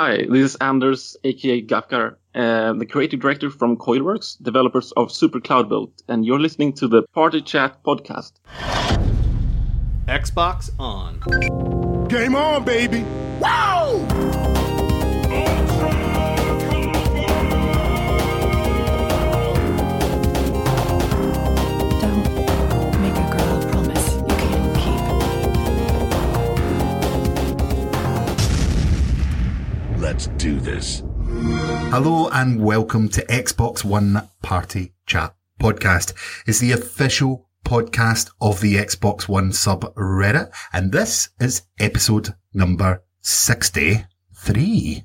Hi, this is Anders, aka Gafgar, uh, the creative director from Coilworks, developers of Super Cloudbuilt, and you're listening to the Party Chat podcast. Xbox on. Game on, baby. Wow! Let's do this. Hello and welcome to Xbox One Party Chat Podcast. It's the official podcast of the Xbox One subreddit, and this is episode number 63.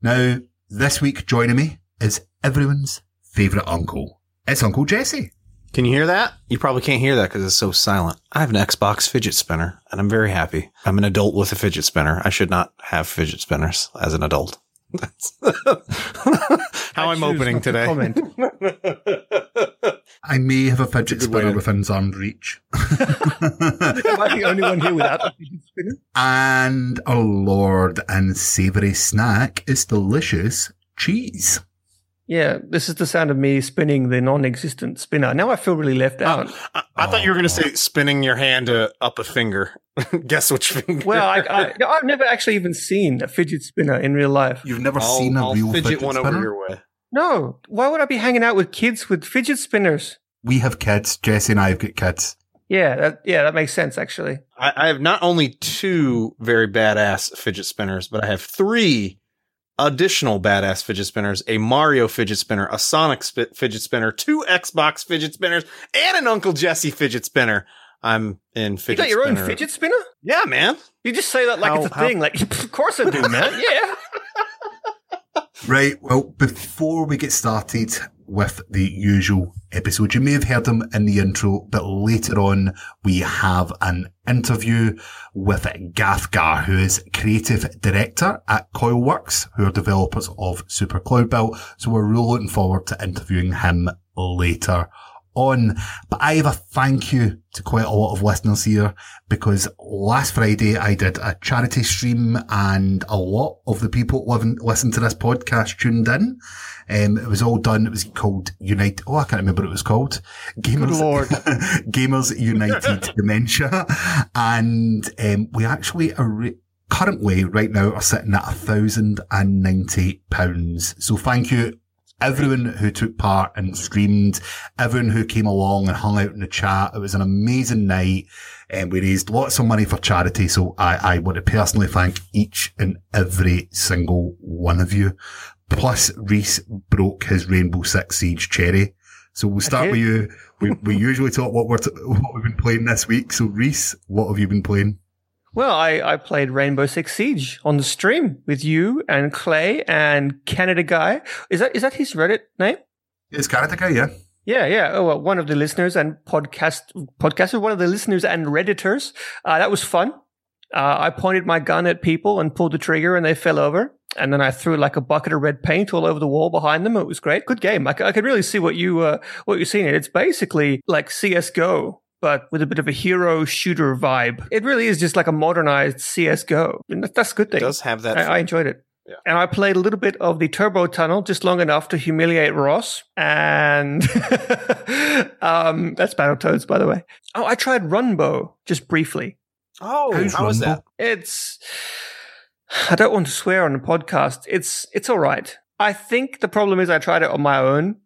Now, this week joining me is everyone's favourite uncle. It's Uncle Jessy. Can you hear that? You probably can't hear that because it's so silent. I have an Xbox fidget spinner and I'm very happy. I'm an adult with a fidget spinner. I should not have fidget spinners as an adult. That's how I'm opening today. I may have a fidget Good spinner within arm's reach. Am I the only one here without a fidget spinner? and a lord and savoury snack is delicious cheese. Yeah, this is the sound of me spinning the non-existent spinner. Now I feel really left out. I, I thought you were going to say spinning your hand uh, up a finger. Guess which finger? well, I, I, I've never actually even seen a fidget spinner in real life. You've never I'll, seen a I'll real fidget fidget, one spinner? over your way. No, why would I be hanging out with kids with fidget spinners? We have kids. Jessy and I have got kids. Yeah, that yeah, that makes sense actually. I, I have not only two very badass fidget spinners, but I have three additional badass fidget spinners: a Mario fidget spinner, a Sonic sp- fidget spinner, two Xbox fidget spinners, and an Uncle Jessy fidget spinner. I'm in fidget. You got your own fidget spinner? Yeah, man. You just say that like How- it's a how- thing. Like, of course I do, man. Yeah. Right. Well, before we get started with the usual episode, you may have heard them in the intro, but later on we have an interview with Gafgar, who is creative director at Coilworks, who are developers of Super Cloudbuilt. So we're really looking forward to interviewing him later on. But I have a thank you to quite a lot of listeners here because last Friday I did a charity stream and a lot of the people who haven't listened to this podcast tuned in. Um, it was all done. It was called Unite. Oh, I can't remember what it was called. Gamers, Lord. Gamers United Dementia. And, um, we actually are currently right now are sitting at a thousand and ninety pounds. So thank you everyone who took part and screamed, everyone who came along and hung out in the chat. It was an amazing night and we raised lots of money for charity. So I, I want to personally thank each and every single one of you. Plus Rhys broke his Rainbow Six Siege cherry. So we'll start with you. We, we usually talk what we're, t- what we've been playing this week. So Rhys, what have you been playing? Well, I, I played Rainbow Six Siege on the stream with you and Clay and Canada Guy. Is that is that his Reddit name? It's Canada guy, yeah. Yeah, yeah. Oh, well, one of the listeners and podcast podcaster, one of the listeners and redditors. Uh, that was fun. Uh, I pointed my gun at people and pulled the trigger, and they fell over. And then I threw like a bucket of red paint all over the wall behind them. It was great. Good game. I, c- I could really see what you uh, what you're seeing. It's basically like CS:GO, but with a bit of a hero shooter vibe. It really is just like a modernized CS:GO, and that's a good It thing. does have that. I, I enjoyed it. Yeah. And I played a little bit of the Turbo Tunnel just long enough to humiliate Ross. And um, that's Battletoads, by the way. Oh, I tried Runbow just briefly. oh, How's how was that? It's I don't want to swear on the podcast. It's it's all right. I think the problem is I tried it on my own.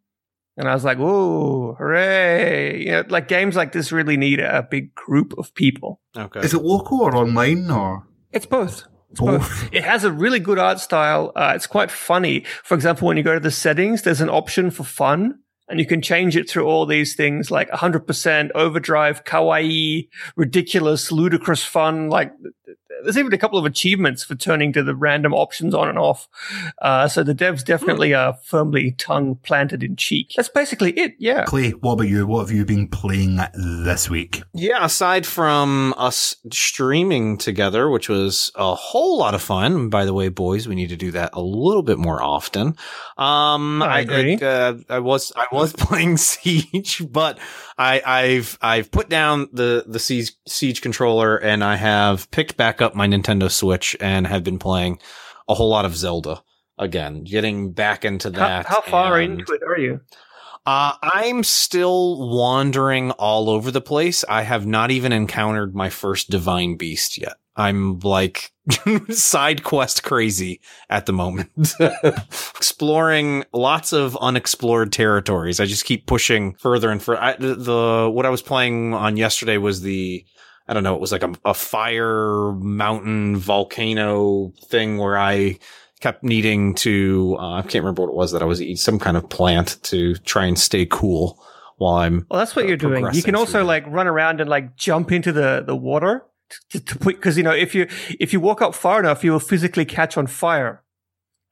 And I was like, "Whoa, hooray!" You know, like games like this really need a big group of people. Okay. Is it local or online or It's both. It's both? both. It has a really good art style. Uh, it's quite funny. For example, when you go to the settings, there's an option for fun, and you can change it through all these things like 100% overdrive, kawaii, ridiculous, ludicrous fun. Like there's even a couple of achievements for turning to the random options on and off. Uh, so the devs definitely are firmly tongue planted in cheek. That's basically it. Yeah. Clay, what about you? What have you been playing this week? Yeah, aside from us streaming together, which was a whole lot of fun. By the way, boys, we need to do that a little bit more often. Um, I agree. uh, I was I was playing Siege, but I, I've I've put down the the Siege, Siege controller and I have picked back up my Nintendo Switch and have been playing a whole lot of Zelda again, getting back into How, that. how far and- into it are you? Uh, I'm still wandering all over the place. I have not even encountered my first divine beast yet. I'm like side quest crazy at the moment. Exploring lots of unexplored territories. I just keep pushing further and further. I, the, the, what I was playing on yesterday was the, I don't know, it was like a, a fire mountain volcano thing where I kept needing to, uh, I can't remember what it was that I was eating, some kind of plant to try and stay cool while I'm, Well, that's what uh, you're doing. You can also like run around and like jump into the the water to, to put because you know if you if you walk up far enough, you will physically catch on fire.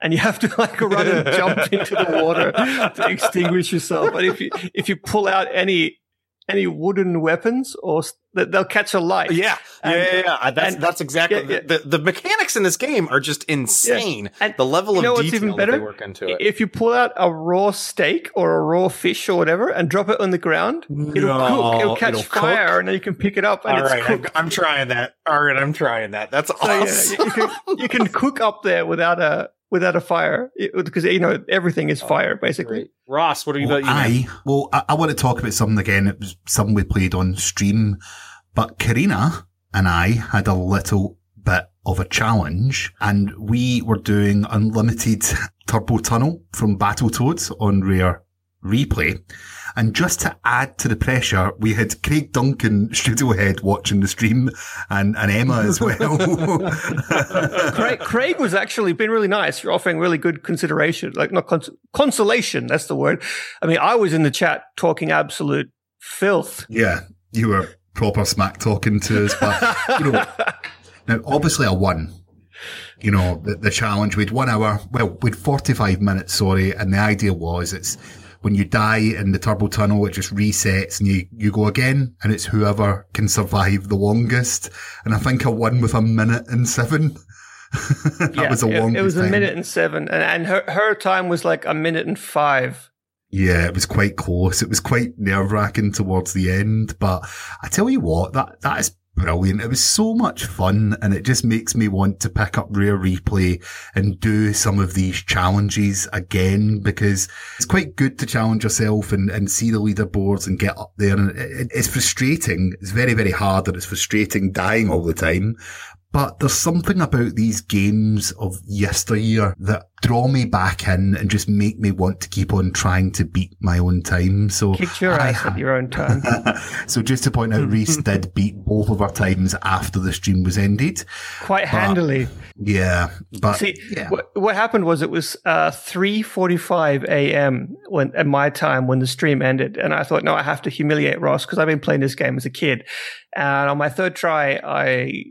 And you have to like run and jump into the water to extinguish yourself. But if you if you pull out any any wooden weapons or they'll catch a light. Yeah, And- yeah, yeah, yeah. That's and- that's exactly yeah, yeah. The, the mechanics in this game are just insane. And the level you of know what's detail even that better? they work into it. If you pull out a raw steak or a raw fish or whatever and drop it on the ground, it'll cook. It'll catch it'll cook? fire, and then you can pick it up and All it's right, I'm, cooked. I'm trying that. All right, I'm trying that. That's So awesome. you, you can you can cook up there without a without a fire because you know everything is oh, fire basically. Great. Ross, what are you Well, about you? man? I well, I, I want to talk about something again. It was something we played on stream, but Karina and I had a little bit of a challenge, and we were doing unlimited turbo tunnel from Battle Battletoads on Rare Replay. And just to add to the pressure, we had Craig Duncan studio head watching the stream and, and Emma as well. Craig, Craig was actually been really nice. You're offering really good consideration, like not cons- consolation. That's the word. I mean, I was in the chat talking absolute filth. Yeah, you were proper smack talking to us, but you know, now obviously I won. You know, the, the challenge we'd one hour, well, we'd 45 minutes, sorry, and the idea was it's when you die in the turbo tunnel, it just resets and you, you go again, and it's whoever can survive the longest. And I think I won with a minute and seven. that Yeah, was the it, longest. it was a minute and seven, and, and her her time was like a minute and five. Yeah, it was quite close. It was quite nerve wracking towards the end, but I tell you what, that, that is brilliant. It was so much fun and it just makes me want to pick up Rare Replay and do some of these challenges again because it's quite good to challenge yourself and, and see the leaderboards and get up there. And it, it- it's frustrating. It's very, very hard and it's frustrating dying all the time. But there's something about these games of yesteryear that draw me back in and just make me want to keep on trying to beat my own time. So Kicked your I ass at your own time. so just to point out, Rhys did beat both of our times after the stream was ended. Quite handily. Yeah, but See, yeah. what, what happened was it was uh, 3.45 a.m. when at my time when the stream ended. And I thought, no, I have to humiliate Ross because I've been playing this game as a kid. And on my third try, I,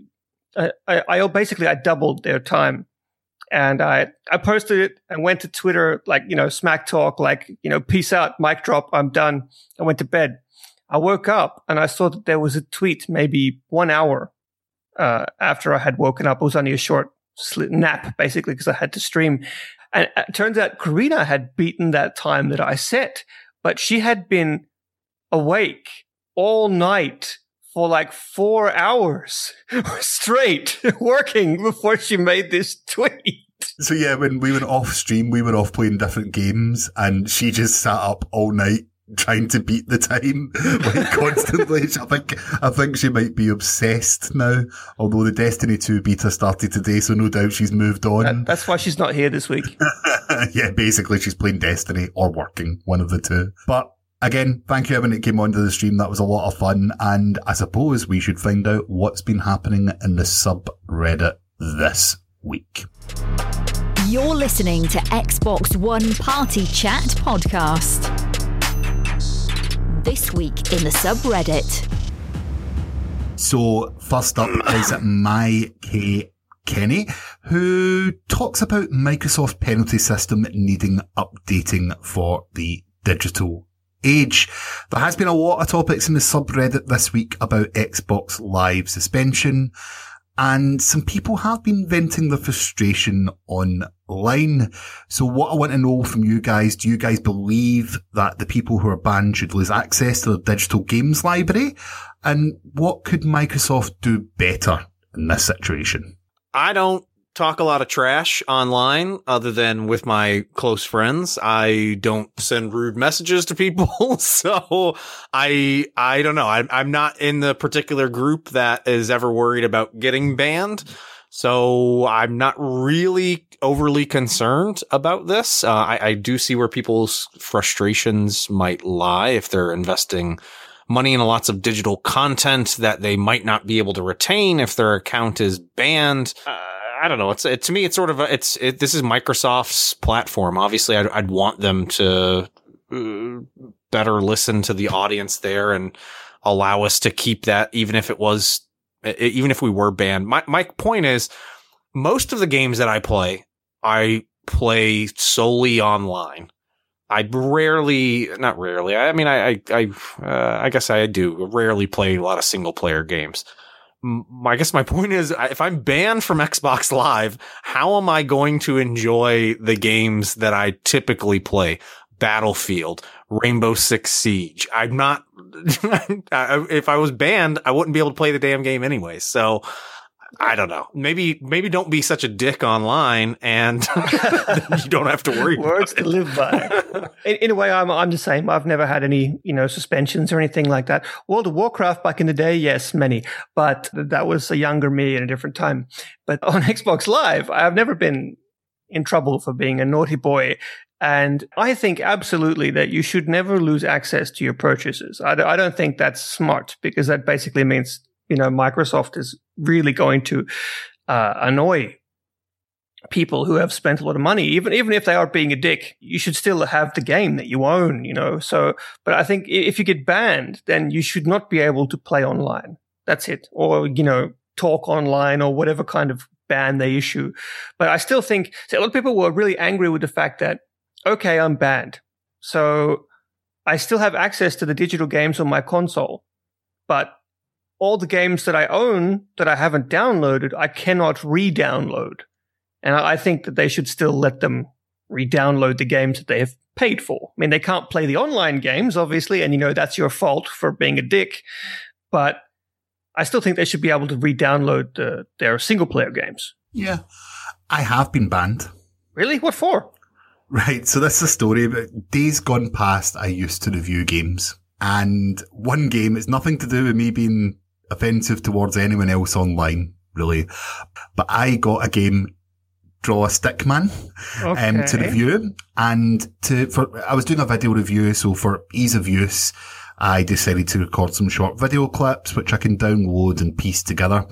I, I, basically, I doubled their time. And I, I posted it and went to Twitter, like, you know, smack talk, like, you know, peace out, mic drop, I'm done. I went to bed. I woke up and I saw that there was a tweet maybe one hour uh, after I had woken up. It was only a short nap, basically, because I had to stream. And it turns out Karina had beaten that time that I set, but she had been awake all night for like four hours straight working before she made this tweet. So yeah, when we were off stream, we were off playing different games, and she just sat up all night trying to beat the time, like constantly. I think I think she might be obsessed now. Although the Destiny Two beta started today, so no doubt she's moved on. That- that's why she's not here this week. yeah, basically she's playing Destiny or working, one of the two. But again, thank you everyone that came onto the stream. That was a lot of fun. And I suppose we should find out what's been happening in the subreddit this week. You're listening to Xbox One Party Chat Podcast. This week in the subreddit. So first up is My K Kenny, who talks about Microsoft penalty system needing updating for the digital age. There has been a lot of topics in the subreddit this week about Xbox Live suspension. And some people have been venting their frustration online. So what I want to know from you guys, do you guys believe that the people who are banned should lose access to their digital games library? And what could Microsoft do better in this situation? I don't talk a lot of trash online other than with my close friends. I don't send rude messages to people. so I, I don't know. I'm, I'm not in the particular group that is ever worried about getting banned. So I'm not really overly concerned about this. Uh, I, I do see where people's frustrations might lie if they're investing money in lots of digital content that they might not be able to retain if their account is banned. Uh, I don't know. It's it, to me, it's sort of a, it's it, this is Microsoft's platform. Obviously, I'd, I'd want them to uh, better listen to the audience there and allow us to keep that, even if it was, even if we were banned. My my point is, most of the games that I play, I play solely online. I rarely, not rarely. I mean, I, I, I, uh, I guess I do rarely play a lot of single player games. I guess my point is, if I'm banned from Xbox Live, how am I going to enjoy the games that I typically play? Battlefield, Rainbow Six Siege. I'm not, if I was banned, I wouldn't be able to play the damn game anyway. So I don't know. Maybe maybe don't be such a dick online, and you don't have to worry. Words to live by. in, in, a way, I'm I'm the same. I've never had any you know suspensions or anything like that. World of Warcraft back in the day, yes, many, but that was a younger me in a different time. But on Xbox Live, I've never been in trouble for being a naughty boy. And I think absolutely that you should never lose access to your purchases. I, I don't think that's smart because that basically means you know, Microsoft is really going to uh, annoy people who have spent a lot of money, even even if they are being a dick, you should still have the game that you own, you know. So, but I think if you get banned, then you should not be able to play online. That's it, or you know, talk online or whatever kind of ban they issue. But I still think so a lot of people were really angry with the fact that okay, I'm banned, so I still have access to the digital games on my console, but all the games that I own that I haven't downloaded, I cannot re-download. And I think that they should still let them re-download the games that they have paid for. I mean, they can't play the online games, obviously, and you know that's your fault for being a dick. But I still think they should be able to re-download the, their single-player games. Yeah, I have been banned. Really? What for? Right. So that's a story about days gone past. I used to review games, and one game it's nothing to do with me being offensive towards anyone else online, really. But I got a game draw a stickman okay. um, to review. And to for I was doing a video review so for ease of use I decided to record some short video clips which I can download and piece together.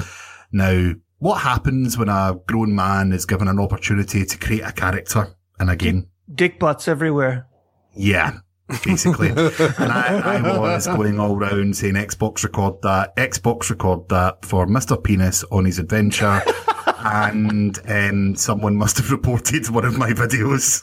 Now what happens when a grown man is given an opportunity to create a character in a game? Dick butts everywhere. Yeah basically. and I, I, was going all round saying Xbox record that, Xbox record that for Mr. Penis on his adventure. and um, someone must have reported one of my videos.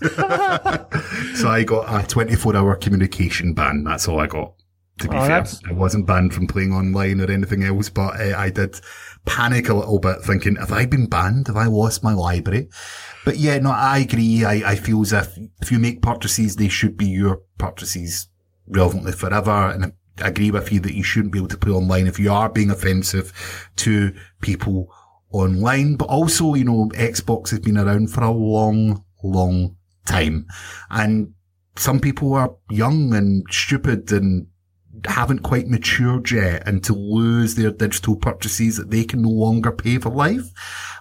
so I got a 24 hour communication ban. That's all I got. To be oh, fair, that's... I wasn't banned from playing online or anything else, but uh, I did panic a little bit thinking, have I been banned? Have I lost my library? But yeah, no, I agree. I, I feel as if if you make purchases, they should be your purchases relevantly forever. And I agree with you that you shouldn't be able to play online if you are being offensive to people online. But also, you know, Xbox has been around for a long, long time. And some people are young and stupid and haven't quite matured yet and to lose their digital purchases that they can no longer pay for life.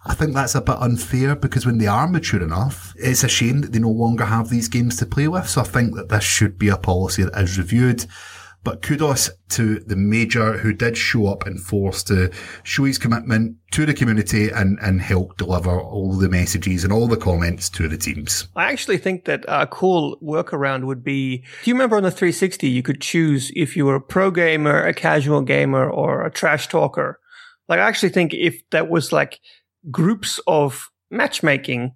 I think that's a bit unfair because when they are mature enough, it's a shame that they no longer have these games to play with. So I think that this should be a policy that is reviewed. But kudos to the major who did show up in force to show his commitment to the community and, and help deliver all the messages and all the comments to the teams. I actually think that a cool workaround would be, do you remember on the 360 you could choose if you were a pro gamer, a casual gamer, or a trash talker? Like I actually think if that was like groups of matchmaking,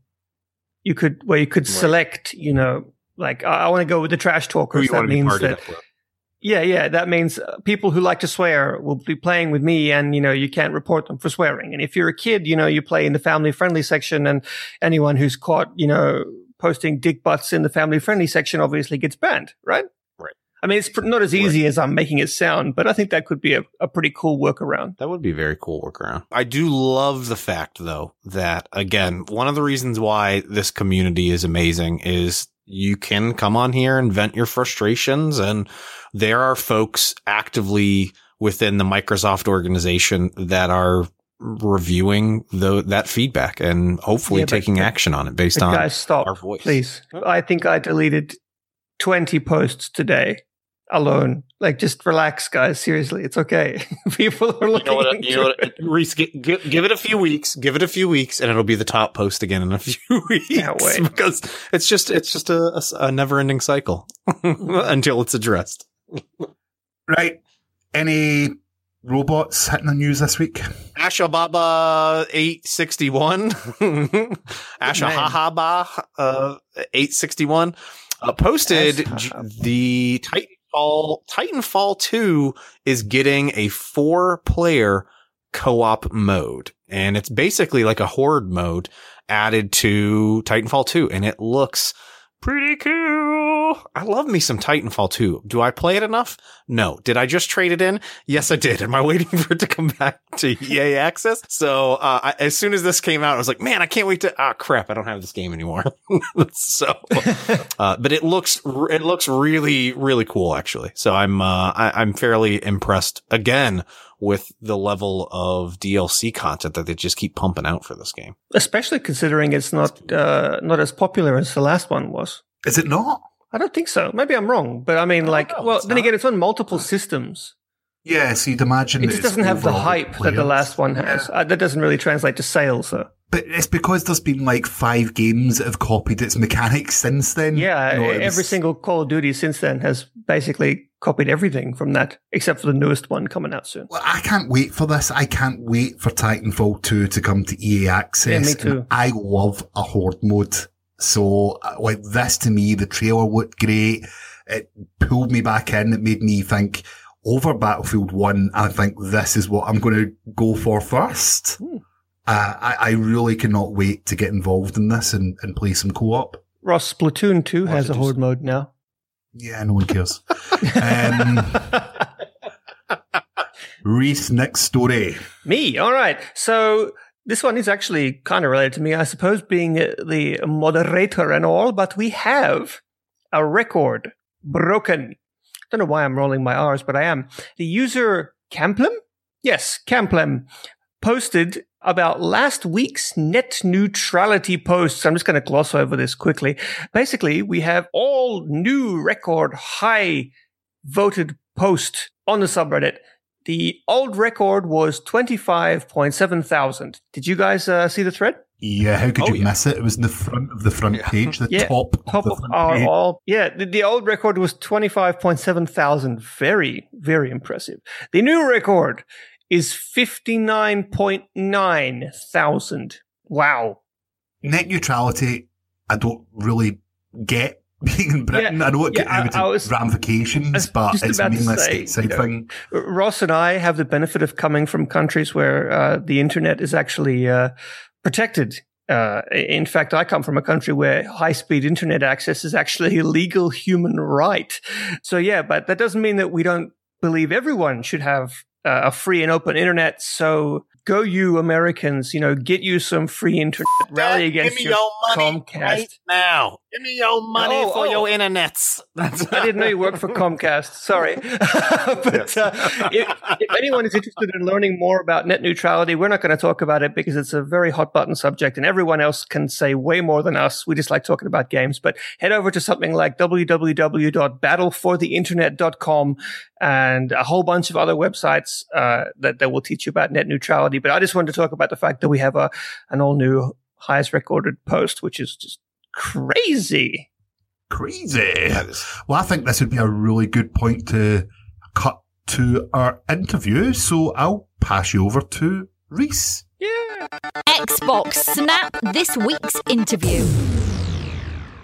you could, where you could right. select, you know, like I, I want to go with the trash talkers. That means that yeah, yeah. That means uh, people who like to swear will be playing with me and, you know, you can't report them for swearing. And if you're a kid, you know, you play in the family friendly section and anyone who's caught, you know, posting dick butts in the family friendly section obviously gets banned, right? Right. I mean, it's pr- not as easy as I'm making it sound, but I think that could be a, a pretty cool workaround. That would be a very cool workaround. I do love the fact though that again, one of the reasons why this community is amazing is you can come on here and vent your frustrations and there are folks actively within the Microsoft organization that are reviewing the, that feedback and hopefully Yeah, taking but- action on it based on guys, stop, our voice. please. I think I deleted 20 posts today alone. Like, just relax, guys. Seriously, it's okay. People are You looking. know what? into You know it. what? Rhys, gi- gi- give it a few weeks. Give it a few weeks, and it'll be the top post again in a few weeks. Can't wait. because it's just it's just a, a, never-ending cycle until it's addressed. Right. Any robots hitting the news this week? Ashababa eight sixty one, Asha man. Hahaba uh, eight sixty one uh, posted Asha j- Hahaba. the Titanfall Titanfall two is getting a four player co op mode, and it's basically like a horde mode added to Titanfall two, and it looks pretty cool. I love me some Titanfall 2. Do I play it enough? No. Did I just trade it in? Yes, I did. Am I waiting for it to come back to EA access? So, uh, I, as soon as this came out, I was like, man, I can't wait to, ah, crap. I don't have this game anymore. so, uh, but it looks, it looks really, really cool, actually. So I'm, uh, I, I'm fairly impressed again with the level of DLC content that they just keep pumping out for this game. Especially considering it's not uh, not as popular as the last one was. Is it not? I don't think so. Maybe I'm wrong, but I mean, like, know, well, then not. again, it's on multiple systems. Yeah, so you'd imagine It just doesn't have the overall hype that the last one has. Uh, that doesn't really translate to sales, though. But it's because there's been like five games that have copied its mechanics since then. Yeah, You know, every was- single Call of Duty since then has basically copied everything from that, except for the newest one coming out soon. Well, I can't wait for this. I can't wait for Titanfall 2 to come to EA Access. Yeah, me too. And I love a horde mode. So, uh, like this to me, the trailer looked great. It pulled me back in. It made me think over Battlefield 1. I think this is what I'm going to go for first. Hmm. Uh, I, I really cannot wait to get involved in this and, and play some co-op. Ross, Splatoon 2 What has a horde mode now. Yeah, no one cares. um, Rhys, next story. Me, all right. So this one is actually kind of related to me, I suppose, being uh, the moderator and all, but we have a record broken. I don't know why I'm rolling my R's, but I am. The user Camplem? Yes, Camplem posted about last week's net neutrality posts. I'm just going to gloss over this quickly. Basically, we have all new record high voted post on the subreddit. The old record was 25.7 thousand. Did you guys uh, see the thread? Yeah, how could Oh, you yeah. miss it? It was in the front of the front Yeah. page, the Yeah, top, Top of of the front our page. all. Yeah, the, the old record was 25.7 thousand. Very, very impressive. The new record is 59.9 thousand. Wow. Net neutrality, I don't really get being in Britain. Yeah, I know it yeah, could have ramifications, but it's about to mainly a say, stateside you know, thing. Ross and I have the benefit of coming from countries where uh, the internet is actually uh, protected. Uh, in fact, I come from a country where high speed internet access is actually a legal human right. So, yeah, but that doesn't mean that we don't believe everyone should have uh, a free and open internet. So, go you Americans, you know, get you some free internet, rally against Give me your, your money Comcast. right now. Give me your money Oh, for oh. your internets. That's I didn't know you worked for Comcast. Sorry. but uh, if, if anyone is interested in learning more about net neutrality, we're not going to talk about it because it's a very hot button subject and everyone else can say way more than us. We just like talking about games. But head over to something like www.battlefortheinternet.com and a whole bunch of other websites uh, that, that will teach you about net neutrality. But I just wanted to talk about the fact that we have a an all new highest recorded post, which is just crazy. Crazy. Well, I think this would be a really good point to cut to our interview. So I'll pass you over to Rhys. Yeah. Xbox Snap this week's interview.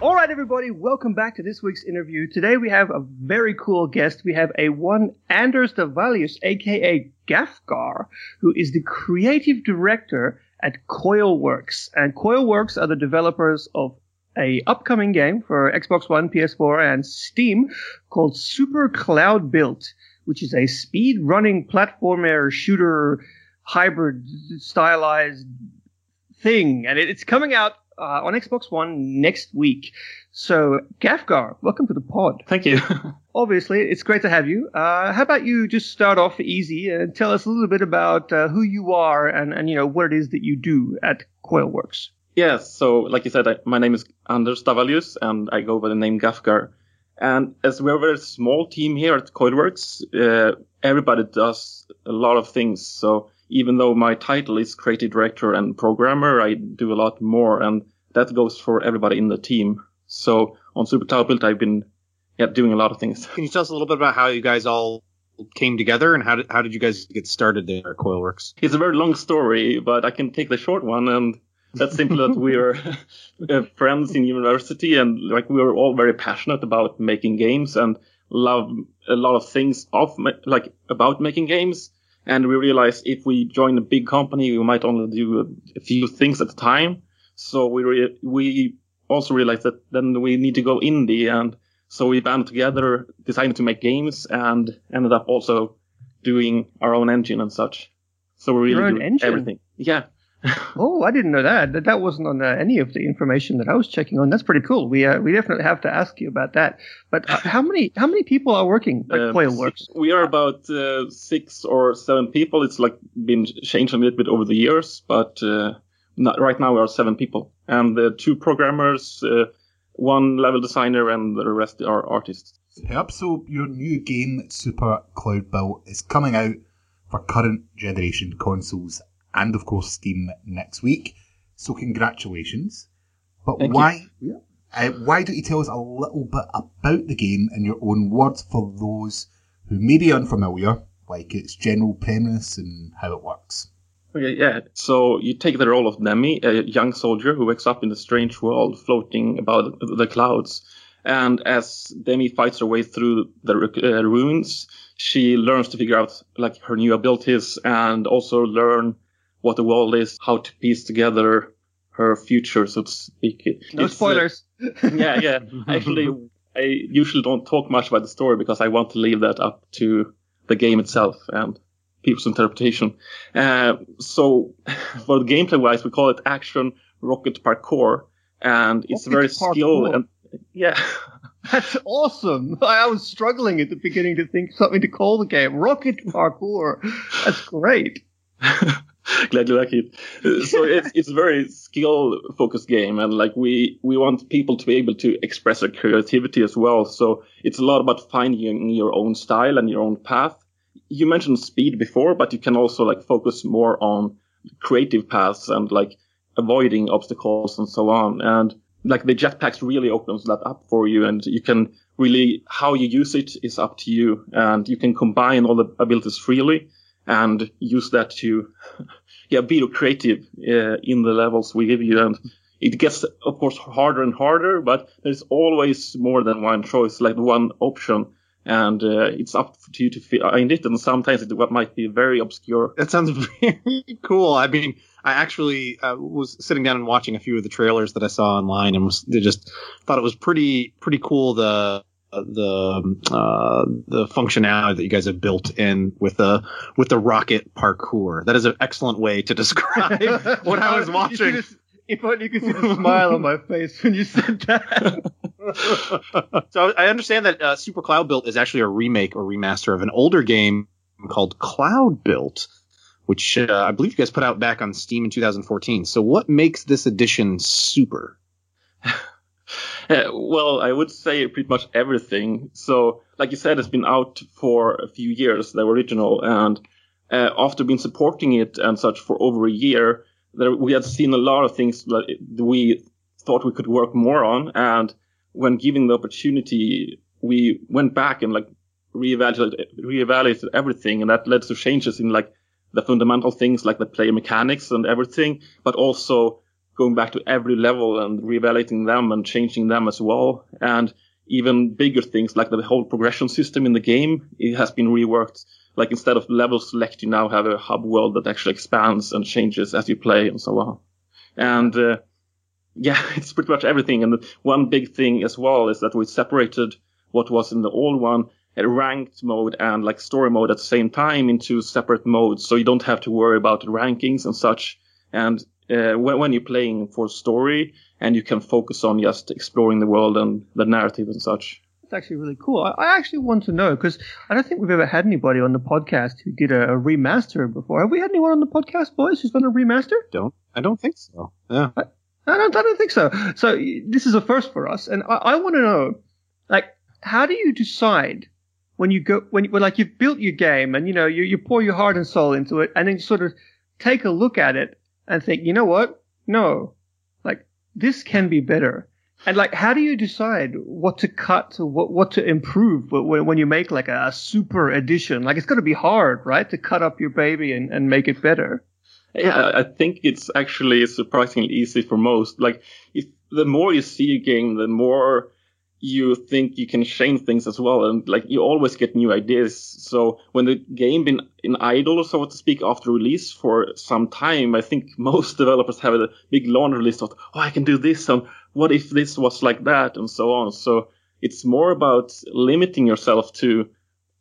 All right, everybody, welcome back to this week's interview. Today we have a very cool guest. We have a one Anders Davallius, aka Gafgar, who is the creative director at Coilworks. And Coilworks are the developers of a upcoming game for Xbox One, PS4, and Steam called Super Cloudbuilt, which is a speed running platformer shooter hybrid stylized thing, and it's coming out uh, on Xbox One next week. So, Gafgar, welcome to the pod. Thank you. Obviously, it's great to have you. Uh, how about you just start off easy and tell us a little bit about uh, who you are and, and you know what it is that you do at Coilworks. Yes, so like you said, I, my name is Anders Davallius, and I go by the name Gafgar. And as we're a very small team here at Coilworks, uh, everybody does a lot of things. So even though my title is creative director and programmer, I do a lot more, and that goes for everybody in the team. So on Super Cloudbuilt, I've been yeah, doing a lot of things. Can you tell us a little bit about how you guys all came together and how did, how did you guys get started there at Coilworks? It's a very long story, but I can take the short one and that's simply that we were uh, friends in university and like we were all very passionate about making games and love a lot of things of like about making games and we realized if we join a big company we might only do a, few things at a time. So we re- we also realized that then we need to go indie. And so we banded together decided to make games and ended up also doing our own engine and such. So we're really own do engine? everything. Yeah Oh, I didn't know that. That, that wasn't on uh, any of the information that I was checking on. That's pretty cool. We uh, we definitely have to ask you about that. But uh, how many how many people are working at Um, Coilworks? We are about uh, six or seven people. It's like been changed a little bit over the years, but uh, not, right now we are seven people, and uh, two programmers, uh, one level designer, and the rest are artists. Yep, so your new game, Super Cloudbuilt, is coming out for current generation consoles and, of course, Steam next week. So, congratulations. But Thank you. why? Uh, why don't you tell us a little bit about the game in your own words for those who may be unfamiliar, like its general premise and how it works? Okay, yeah. So you take the role of Demi, a young soldier who wakes up in a strange world floating about the clouds. And as Demi fights her way through the uh, ruins, she learns to figure out like her new abilities and also learn what the world is, how to piece together her future, so to speak. No It's, uh, spoilers. yeah, yeah. Actually, I usually don't talk much about the story because I want to leave that up to the game itself and people's interpretation. Uh, so, for the gameplay wise, we call it action rocket parkour, and it's Rocket very parkour. skill and yeah. That's awesome. I I was struggling at the beginning to think something to call the game. Rocket parkour. That's great. Glad you like it. Uh, So it's it's a very skill focused game, and like we we want people to be able to express their creativity as well. So it's a lot about finding your own style and your own path. You mentioned speed before, but you can also like focus more on creative paths and like avoiding obstacles and so on. And like the jetpacks really opens that up for you, and you can really how you use it is up to you, and you can combine all the abilities freely and use that to yeah be creative uh, in the levels we give you. And it gets of course harder and harder but there's always more than one choice like one option. And uh, it's up to you to find it. And sometimes it might be very obscure. That sounds very cool. I mean, I actually uh, was sitting down and watching a few of the trailers that I saw online, and was just thought it was pretty pretty cool the the uh, the functionality that you guys have built in with the with the rocket parkour. That is an excellent way to describe what I was watching. If only you could see the smile on my face when you said that. so I understand that uh, Super Cloudbuilt is actually a remake or remaster of an older game called Cloudbuilt, which uh, I believe you guys put out back on Steam in 2014. So what makes this edition super? Well, I would say pretty much everything. So, like you said, it's been out for a few years, the original, and uh, after being supporting it and such for over a year, there, we had seen a lot of things that we thought we could work more on. And when given the opportunity, we went back and like reevaluated, reevaluated everything, and that led to changes in like the fundamental things like the player mechanics and everything, but also going back to every level and reevaluating them and changing them as well. And even bigger things like the whole progression system in the game, it has been reworked. Like instead of level select, you now have a hub world that actually expands and changes as you play and so on. And uh, yeah, it's pretty much everything. And one big thing as well is that we separated what was in the old one, ranked mode and like story mode at the same time into separate modes. So you don't have to worry about rankings and such. And uh, when, when you're playing for story and you can focus on just exploring the world and the narrative and such. That's actually really cool. I, I actually want to know because I don't think we've ever had anybody on the podcast who did a, a remaster before. Have we had anyone on the podcast, boys, who's done a remaster? Don't I don't think so. Yeah. I don't, I don't think so. So this is a first for us, and I, I want to know, like, how do you decide when you go when, when like you've built your game and you know you, you pour your heart and soul into it, and then you sort of take a look at it and think, you know what? No, like this can be better. And like, how do you decide what to cut, what what to improve when, when you make like a, super edition? Like, it's going to be hard, right, to cut up your baby and, and make it better. Yeah, I think it's actually surprisingly easy for most. Like, if the more you see a game, the more you think you can change things as well, and like you always get new ideas. So when the game been in idle, so to speak, after release for some time, I think most developers have a big laundry list of, oh, I can do this, and what if this was like that, and so on. So it's more about limiting yourself to,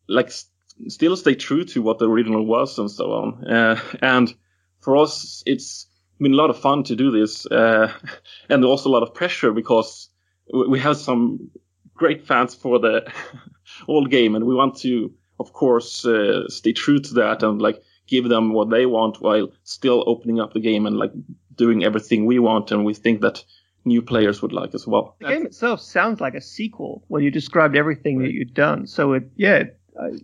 like, s- still stay true to what the original was, and so on. Uh, and for us, it's been a lot of fun to do this, uh, and also a lot of pressure because we have some great fans for the old game, and we want to, of course, uh, stay true to that and like give them what they want while still opening up the game and like doing everything we want and we think that new players would like as well. The game itself sounds like a sequel when you described everything that you've done. So it, yeah,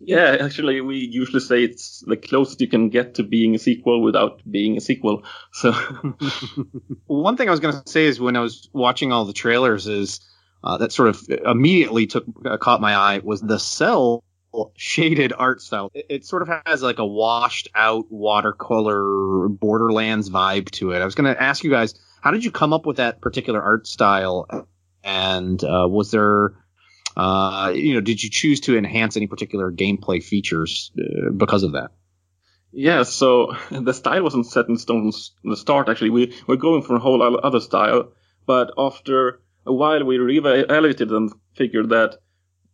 Yeah, actually, we usually say it's the closest you can get to being a sequel without being a sequel. So, One thing I was going to say is when I was watching all the trailers is uh, that sort of immediately took uh, caught my eye was the cell shaded art style. It, it sort of has like a washed out watercolor Borderlands vibe to it. I was going to ask you guys, how did you come up with that particular art style? And uh, was there, uh, you know, did you choose to enhance any particular gameplay features uh, because of that? yeah, so the style wasn't set in stone from the start, actually. We were going for a whole other style, but after a while, we reevaluated and figured that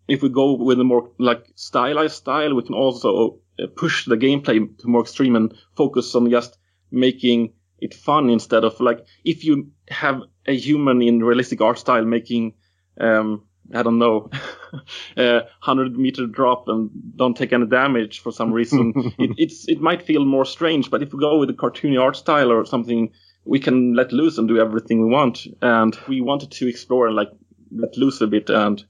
if we go with a more like stylized style, we can also uh, push the gameplay to more extreme and focus on just making it fun instead of like if you have a human in realistic art style making um I don't know, a hundred meter drop and don't take any damage for some reason. it, it's it might feel more strange, but if we go with a cartoony art style or something, we can let loose and do everything we want. And we wanted to explore and like let loose a bit and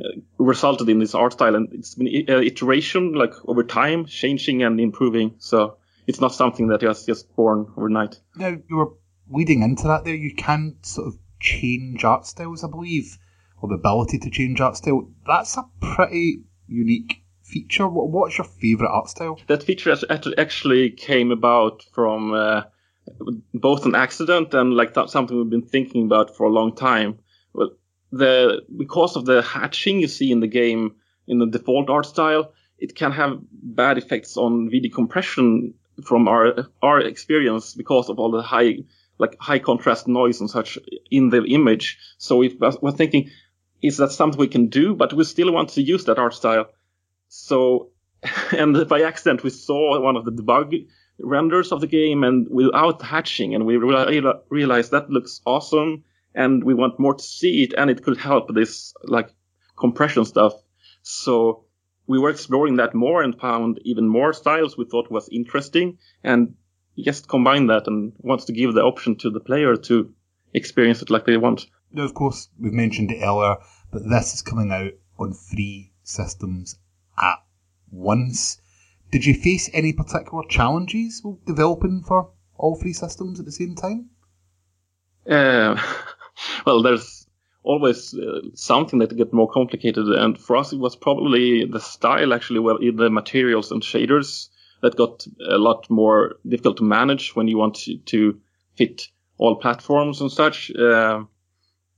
uh, resulted in this art style. And it's been i- uh, iteration like over time, changing and improving. So it's not something that is just born overnight. Now, you were leading into that there. You can sort of change art styles, I believe, or the ability to change art style. That's a pretty unique feature. What's your favourite art style? that feature actually came about from uh, both an accident and like th- something we've been thinking about for a long time. Well, the because of the hatching you see in the game in the default art style, it can have bad effects on video compression from our our experience because of all the high like high contrast noise and such in the image. So we're thinking, is that something we can do? But we still want to use that art style. So and by accident we saw one of the debug renders of the game and without hatching and we reali- realized that looks awesome and we want more to see it and it could help this like compression stuff so we were exploring that more and found even more styles we thought was interesting and just combine that and wants to give the option to the player to experience it like they want Now, of course, we've mentioned it earlier, but this is coming out on three systems at once. Did you face any particular challenges with developing for all three systems at the same time? Uh, well, there's always uh, something that gets more complicated, and for us it was probably the style actually, well, in the materials and shaders that got a lot more difficult to manage when you want to, to fit all platforms and such. Uh,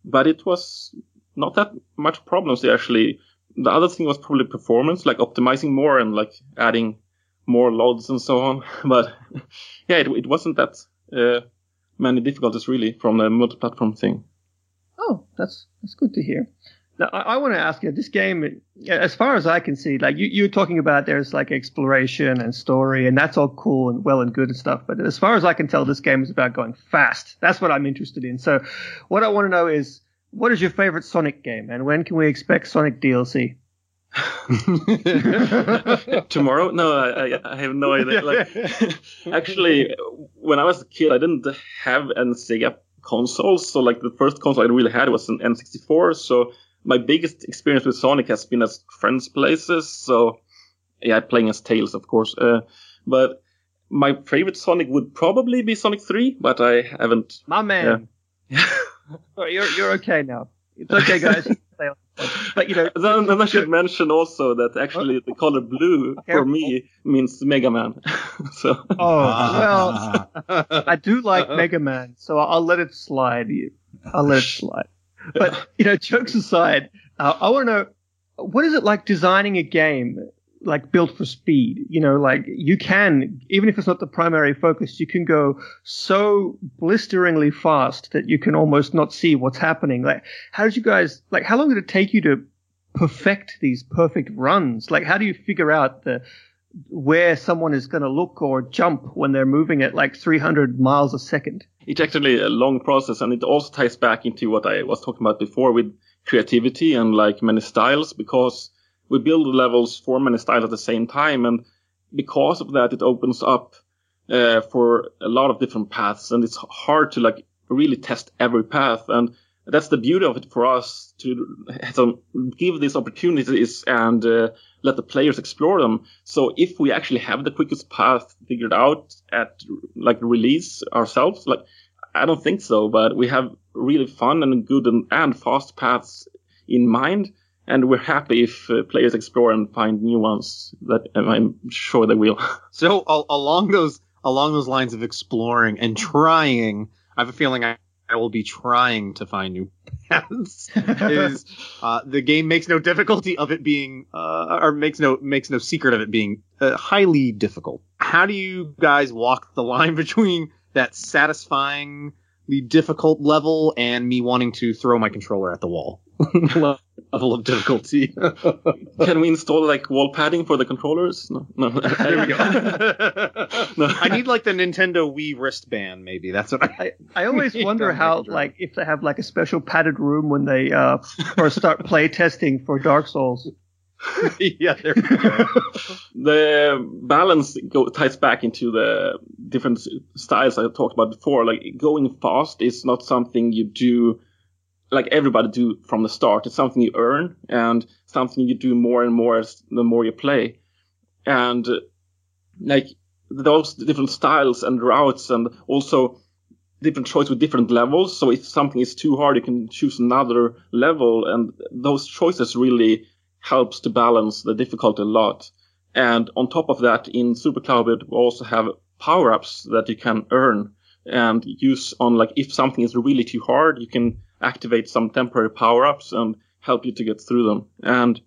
but it was not that much problems actually. The other thing was probably performance, like optimizing more and like adding more loads and so on. But yeah, it, it wasn't that uh, many difficulties really from the multi-platform thing. Oh, that's that's good to hear. Now, I, I want to ask you this game, as far as I can see, like you, you're talking about there's like exploration and story, and that's all cool and well and good and stuff. But as far as I can tell, this game is about going fast. That's what I'm interested in. So, what I want to know is, what is your favorite Sonic game, and when can we expect Sonic DLC? Tomorrow? No, I, I have no idea. Like, actually, when I was a kid, I didn't have any Sega consoles. So, like, the first console I really had was an N64. So, my biggest experience with Sonic has been at friends' places. So, yeah, playing as Tails, of course. Uh, but my favorite Sonic would probably be Sonic 3, but I haven't. My man. Yeah. You're you're okay now. It's okay, guys. You can stay on the phone. but you know, Then, then I should mention also that actually the color blue for me means Mega Man. so oh well, I do like Mega Man, so I'll let it slide. I'll let it slide. But you know, jokes aside, uh, I want to know what is it like designing a game like built for speed? You know, like you can even if it's not the primary focus, you can go so blisteringly fast that you can almost not see what's happening. Like, how did you guys like? How long did it take you to perfect these perfect runs? Like, how do you figure out the where someone is going to look or jump when they're moving at like 300 miles a second? It's actually a long process, and it also ties back into what I was talking about before with creativity and like many styles because we build levels for many styles at the same time, and because of that, it opens up uh, for a lot of different paths, and it's hard to like really test every path, and that's the beauty of it for us to give these opportunities and uh, let the players explore them. So if we actually have the quickest path figured out at like release ourselves, like I don't think so, but we have really fun and good and, and fast paths in mind. And we're happy if uh, players explore and find new ones that and I'm sure they will. So al- along those along those lines of exploring and trying, I have a feeling I, I will be trying to find new paths. is uh, the game makes no difficulty of it being uh, or makes no makes no secret of it being uh, highly difficult. How do you guys walk the line between that satisfyingly difficult level and me wanting to throw my controller at the wall? Level of difficulty. Can we install like wall padding for the controllers? No, no. there we go. no. I need like the Nintendo Wii wristband, maybe. That's what I. I always wonder how, like, if they have like a special padded room when they uh first start play testing for Dark Souls. yeah, there we go. the balance go, ties back into the different styles I talked about before. Like going fast is not something you do like everybody do from the start. It's something you earn and something you do more and more as the more you play. And like those different styles and routes and also different choice with different levels. So if something is too hard, you can choose another level and those choices really helps to balance the difficulty a lot. And on top of that, in Super Cloudbuilt, we also have power ups that you can earn and use on like if something is really too hard, you can activate some temporary power ups and help you to get through them. And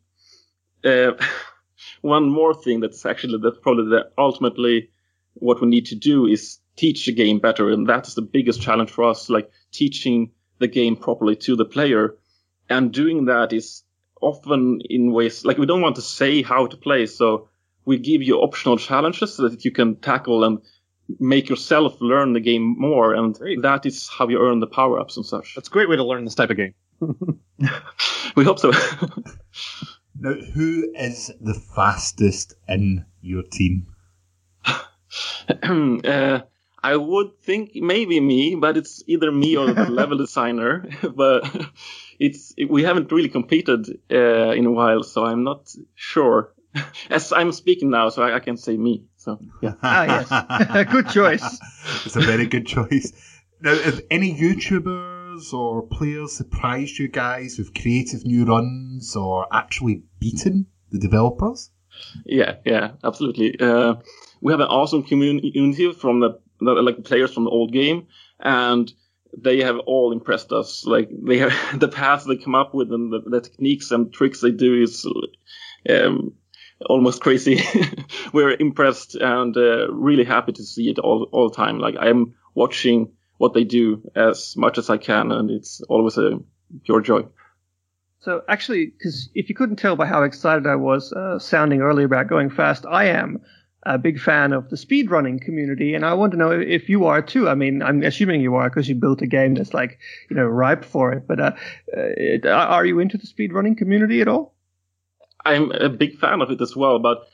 uh, one more thing that's actually that's probably the ultimately what we need to do is teach the game better, and that's the biggest challenge for us, like teaching the game properly to the player. And doing that is often in ways like we don't want to say how to play, so we give you optional challenges so that you can tackle and make yourself learn the game more, and Great. that is how you earn the power ups and such. That's a great way to learn this type of game. we hope so. Now, who is the fastest in your team? uh, I would think maybe me, but it's either me or the level designer. but it's we haven't really competed uh, in a while, so I'm not sure. As I'm speaking now, so I, I can say me. So yeah. Ah, yes, good choice. It's a very good choice. Now, have any YouTubers or players surprised you guys with creative new runs or actually beaten the developers? Yeah, yeah, absolutely. Uh, we have an awesome community from the, the like the players from the old game, and they have all impressed us. Like they have the paths they come up with and the, the techniques and tricks they do is um, almost crazy. We're impressed and uh, really happy to see it all all the time. Like I'm watching what they do as much as I can, and it's always a pure joy. So actually, because if you couldn't tell by how excited I was uh, sounding earlier about going fast, I am a big fan of the speedrunning community, and I want to know if you are too. I mean, I'm assuming you are because you built a game that's like you know ripe for it. But uh, uh, are you into the speedrunning community at all? I'm a big fan of it as well, but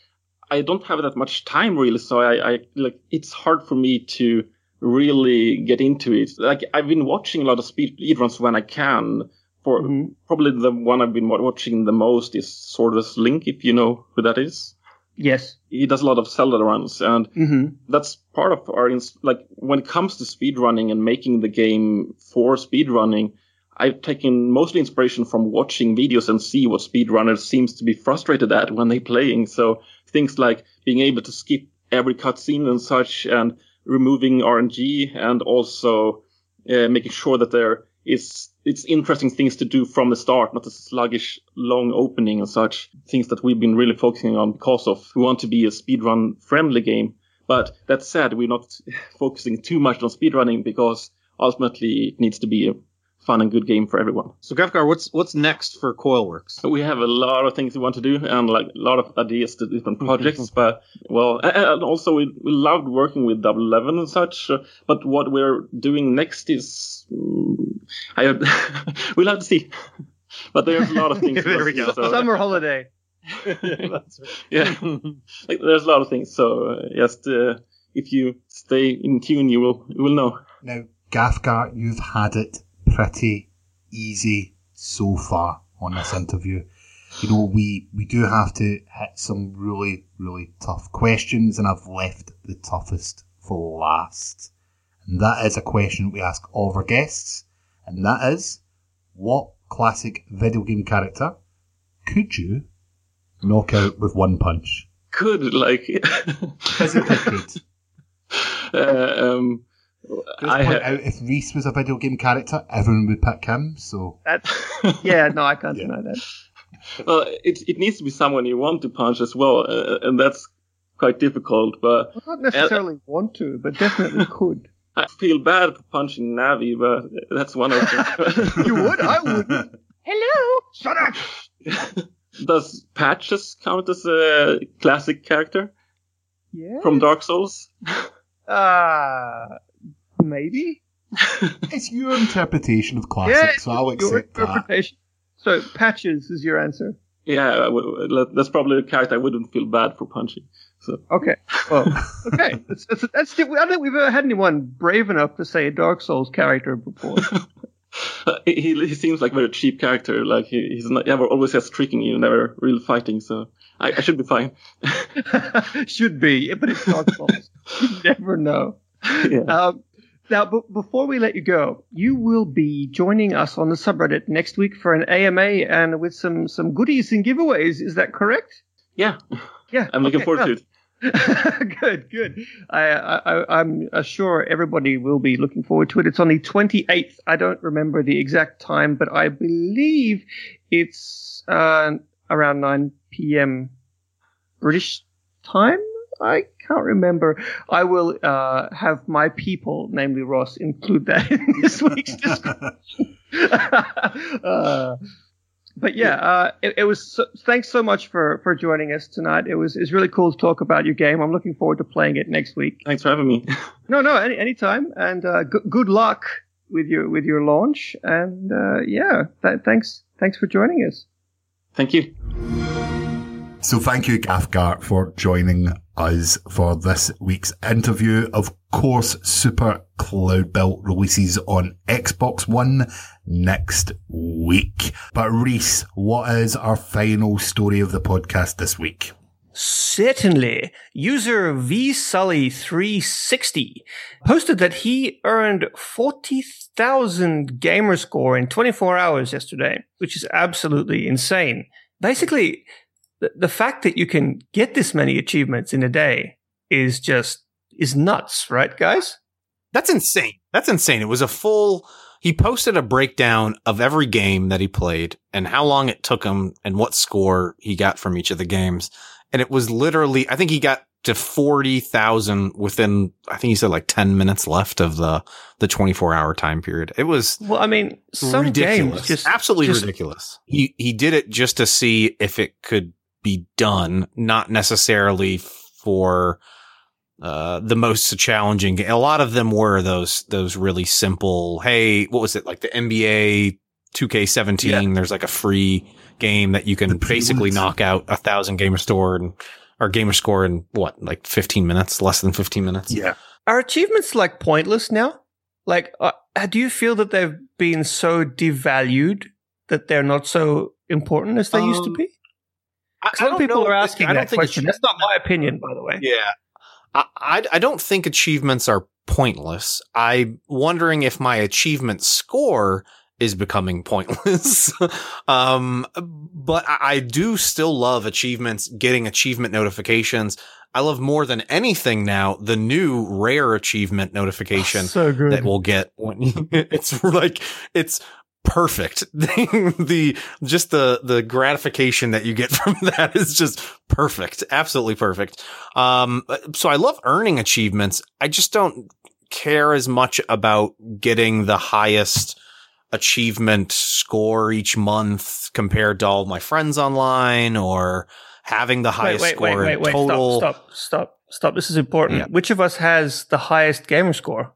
I don't have that much time really. So I, I like it's hard for me to really get into it. Like I've been watching a lot of speedruns when I can. For Mhm. probably the one I've been watching the most is Swordless Link, if you know who that is. Yes. He does a lot of Zelda runs, and hmm that's part of our like when it comes to speedrunning and making the game for speedrunning i've taken mostly inspiration from watching videos and see what speedrunners seems to be frustrated at when they're playing. So things like being able to skip every cutscene and such and removing rng and also uh, making sure that there is it's interesting things to do from the start not a sluggish long opening and such. Things that we've been really focusing on because of we want to be a speedrun friendly game. But that said, we're not focusing too much on speedrunning because ultimately it needs to be a fun and good game for everyone. So Gafgar, what's what's next for Coilworks? We have a lot of things we want to do and like a lot of ideas to different projects. but well, and also we, we loved working with Double Eleven and such. uh, But what we're doing next is, mm, I we'll have to see. But there's a lot of things. There we go. so- Summer holiday. yeah, like, there's a lot of things. So uh, just uh, if you stay in tune, you will you will know. Now, Gafgar, you've had it pretty easy so far on this interview. You know, we, we do have to hit some really, really tough questions, and I've left the toughest for last. And that is a question we ask all of our guests, and that is, what classic video game character could you knock out with one punch? Could like Physically could. uh, um, I point ha- out, if Rhys was a video game character, everyone would pick him, so That's yeah. No, I can't Yeah. deny that. well, it it needs to be someone you want to punch as well, uh, and that's quite difficult. But I don't necessarily want to, but definitely could. I feel bad for punching Navi, but that's one of them. You would? I wouldn't. Hello. Shut up. Does Patches count as a classic character Yeah. from Dark Souls? Uh maybe. it's your interpretation of classic, yeah. so I'll your accept that. interpretation. So patches is your answer. Yeah, I w- w- that's probably a character I wouldn't feel bad for punching. So Okay. Well, okay. That's, that's, that's, I don't think we've ever had anyone brave enough to say a Dark Souls character before. He, he seems like a very cheap character. Like he, he's not, ever always has tricking you, never real fighting. So I, I should be fine. Should be, but it's Dark Souls. You never know. yeah. Um, now, b- before we let you go, you will be joining us on the subreddit next week for an AMA and with some some goodies and giveaways. Is that correct? yeah, Yeah, I'm looking okay, forward well, to it. good, good. I, I, I- I'm uh, sure everybody will be looking forward to it. It's on the 28th. I don't remember the exact time, but I believe it's uh, around 9 p.m. British time. I can't remember. I will uh, have my people, namely Ross, include that in this week's description. uh, but yeah, uh, it, it was. So, thanks so much for for joining us tonight. It was it's really cool to talk about your game. I'm looking forward to playing it next week. Thanks for having me. No, no, any anytime, and uh, g- good luck with your with your launch. And uh, yeah, th- thanks thanks for joining us. Thank you. So thank you, Gafgar, for joining us for this week's interview. Of course, Super Cloudbuilt releases on Xbox One next week. But Rhys, what is our final story of the podcast this week? Certainly. User vsully360 posted that he earned 40,000 gamer score in 24 hours yesterday, which is absolutely insane. Basically, the, the fact that you can get this many achievements in a day is just, is nuts, right, guys? That's insane. That's insane. It was a full. He posted a breakdown of every game that he played and how long it took him and what score he got from each of the games. And it was literally, I think he got to 40,000 within, I think he said like 10 minutes left of the, the 24 hour time period. It was Well, I mean, some ridiculous. games just absolutely just- ridiculous. He, he did it just to see if it could be done, not necessarily for, uh, the most challenging. A lot of them were those, those really simple. Hey, what was it? Like the NBA 2K17. There's like a free game that you can basically knock out a thousand gamer store and, or gamer score in what, like 15 minutes, less than 15 minutes. Yeah. Are achievements like pointless now? Like, uh, do you feel that they've been so devalued that they're not so important as they used to Um, be? I, lot of people are asking that question. That's not my opinion, by the way. Yeah. I, I, I don't think achievements are pointless. I'm wondering if my achievement score is becoming pointless. um, but I, I do still love achievements, getting achievement notifications. I love more than anything now the new rare achievement notification So good. that we'll get when it's like it's perfect the just the the gratification that you get from that is just perfect absolutely perfect um so i love earning achievements i just don't care as much about getting the highest achievement score each month compared to all my friends online or having the highest wait, score wait, wait, in wait. total Stop, stop, stop, stop. This is important. Yeah. Which of us has the highest gamer score?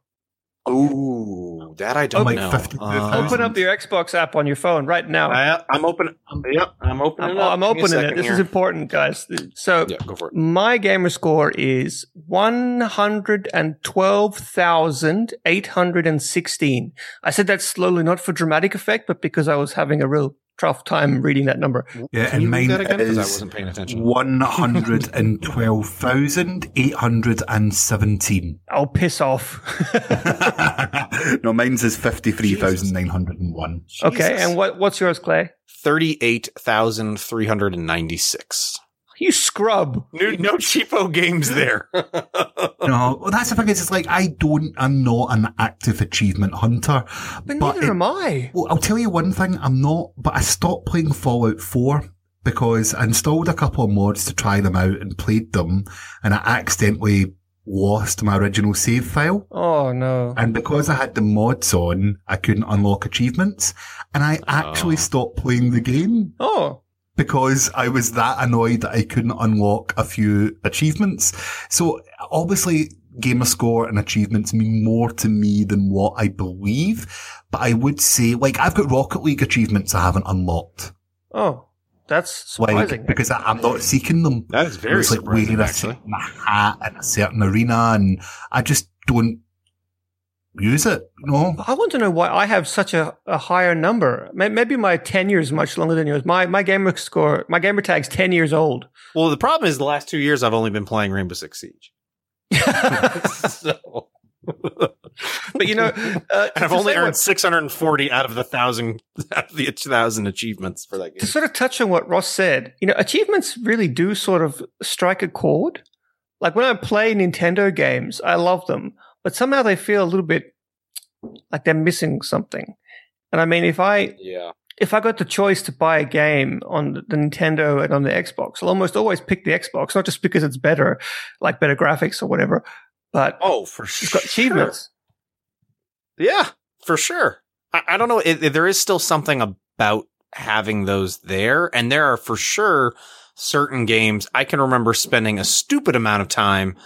Ooh, that I don't like know. 52,000. Um, open up your Xbox app on your phone right now. I, I'm open. Yep, I'm opening. I'm, it up. I'm Give me a opening it. This here. is important, guys. So, Yeah, go for it. my gamer score is 112,816. I said that slowly, not for dramatic effect, but because I was having a real tough time reading that number. Yeah, Can and read mine that again? Because I is wasn't paying attention. one hundred and twelve thousand eight hundred and seventeen. Oh, piss off. no, mine's is fifty three thousand nine hundred and one. okay, and what, what's yours, Clay? thirty-eight thousand three hundred and ninety-six. You scrub. No, no cheapo games there. No, well, that's the thing is, it's like I don't, I'm not an active achievement hunter. But, But neither it- am I. Well, I'll tell you one thing, I'm not, but I stopped playing Fallout 4 because I installed a couple of mods to try them out and played them, and I accidentally lost my original save file. Oh, no. And because I had the mods on, I couldn't unlock achievements, and I ah. actually Oh. stopped playing the game Oh, because I was that annoyed that I couldn't unlock a few achievements. So obviously gamer score and achievements mean more to me than what I believe. But I would say, like, I've got Rocket League achievements I haven't unlocked. oh, that's surprising. Like, because I, I'm not seeking them. that is very it's like surprising, wearing a actually. certain hat in a certain arena and I just don't use it, you know? I want to know why I have such a, a higher number. Maybe my tenure is much longer than yours. My my gamer score, my gamer tag's ten years old. Well, the problem is the last two years I've only been playing Rainbow Six Siege. so, But you know, uh, and I've only earned what- 640 out of the thousand, out of the thousand achievements for that game. to sort of touch on what Ross said, you know, achievements really do sort of strike a chord. Like when I play Nintendo games, I love them, but somehow they feel a little bit like they're missing something. And I mean, if I Yeah. if I got the choice to buy a game on the Nintendo and on the Xbox, I'll almost always pick the Xbox, not just because it's better, like better graphics or whatever, but Oh, for it's sure. got achievements. Yeah, for sure. I, I don't know. It, it- there is still something about having those there, and there are for sure certain games I can remember spending a stupid amount of time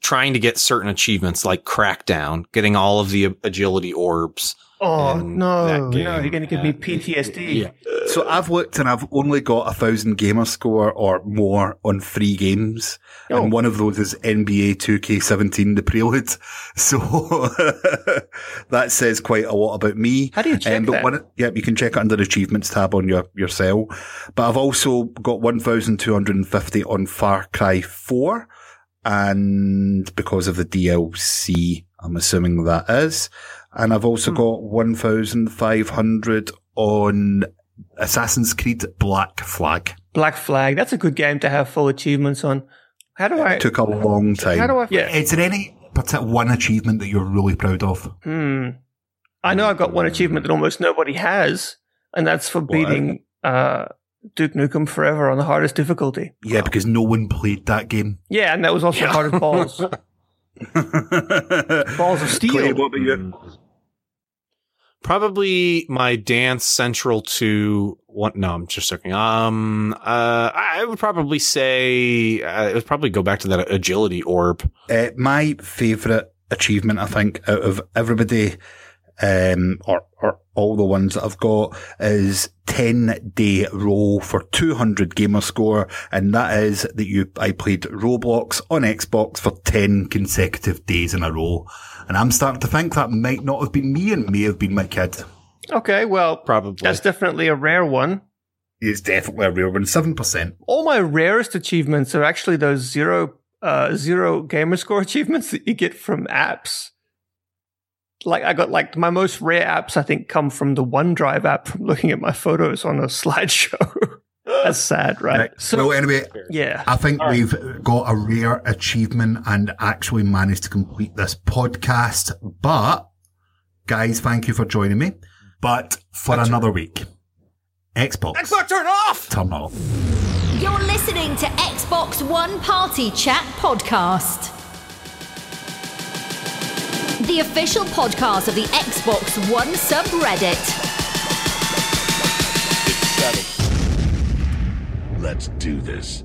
trying to get certain achievements, like Crackdown, getting all of the agility orbs. Oh no, no, you're going to give me PTSD. Yeah. So I've looked and I've only got a thousand gamer score or more on three games. Oh. And one of those is NBA 2K17, the prelude. So that says quite a lot about me. How do you check Um, but that? one, yeah, you can check it under the achievements tab on your, your cell. But I've also got 1,250 on Far Cry 4. And because of the DLC, I'm assuming that is. And I've also Hmm. got 1,500 on Assassin's Creed Black Flag. Black Flag. That's a good game to have full achievements on. How do I? It took a long time. How do I? Yeah. Is there any particular one achievement that you're really proud of? Hmm. I know I've got one achievement that almost nobody has, and that's for beating uh, Duke Nukem Forever on the hardest difficulty. Yeah, because no one played that game. Yeah, and that was also hard as balls. balls of steel. Clay, what about you? Probably my dance central to what? No, I'm just joking. Um, uh, I would probably say uh, it would probably go back to that agility orb. Uh, my favourite achievement, I think, out of everybody, um, or, or all the ones that I've got is 10 day roll for 200 gamer score. And that is that you, I played Roblox on Xbox for 10 consecutive days in a row. And I'm starting to think that might not have been me and may have been my kid. Okay, well, Probably. that's definitely a rare one. It's definitely a real one, 7%. All my rarest achievements are actually those zero uh, zero gamer score achievements that you get from apps. Like I got like my most rare apps I think come from the OneDrive app from looking at my photos on a slideshow. That's sad, right? Right. So well, anyway, yeah. I think we've got a rare achievement and actually managed to complete this podcast. But guys, thank you for joining me. But for another week, Xbox, Xbox turn off. turn off. You're listening to Xbox One Party Chat Podcast. The official podcast of the Xbox One subreddit. Let's do this.